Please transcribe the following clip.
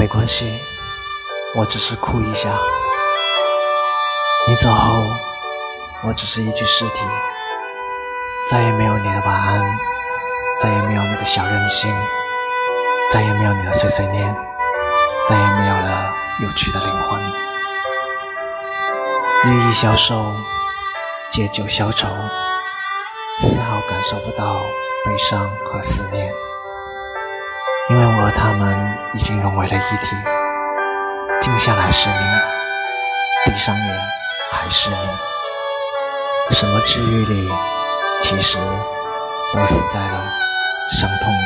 没关系，我只是哭一下。你走后，我只是一具尸体，再也没有你的晚安，再也没有你的小任性，再也没有你的碎碎念，再也没有了有趣的灵魂。日益消瘦，借酒消愁，丝毫感受不到悲伤和思念。因为我和他们已经融为了一体，静下来是你，闭上眼还是你。什么治愈力，其实都死在了伤痛。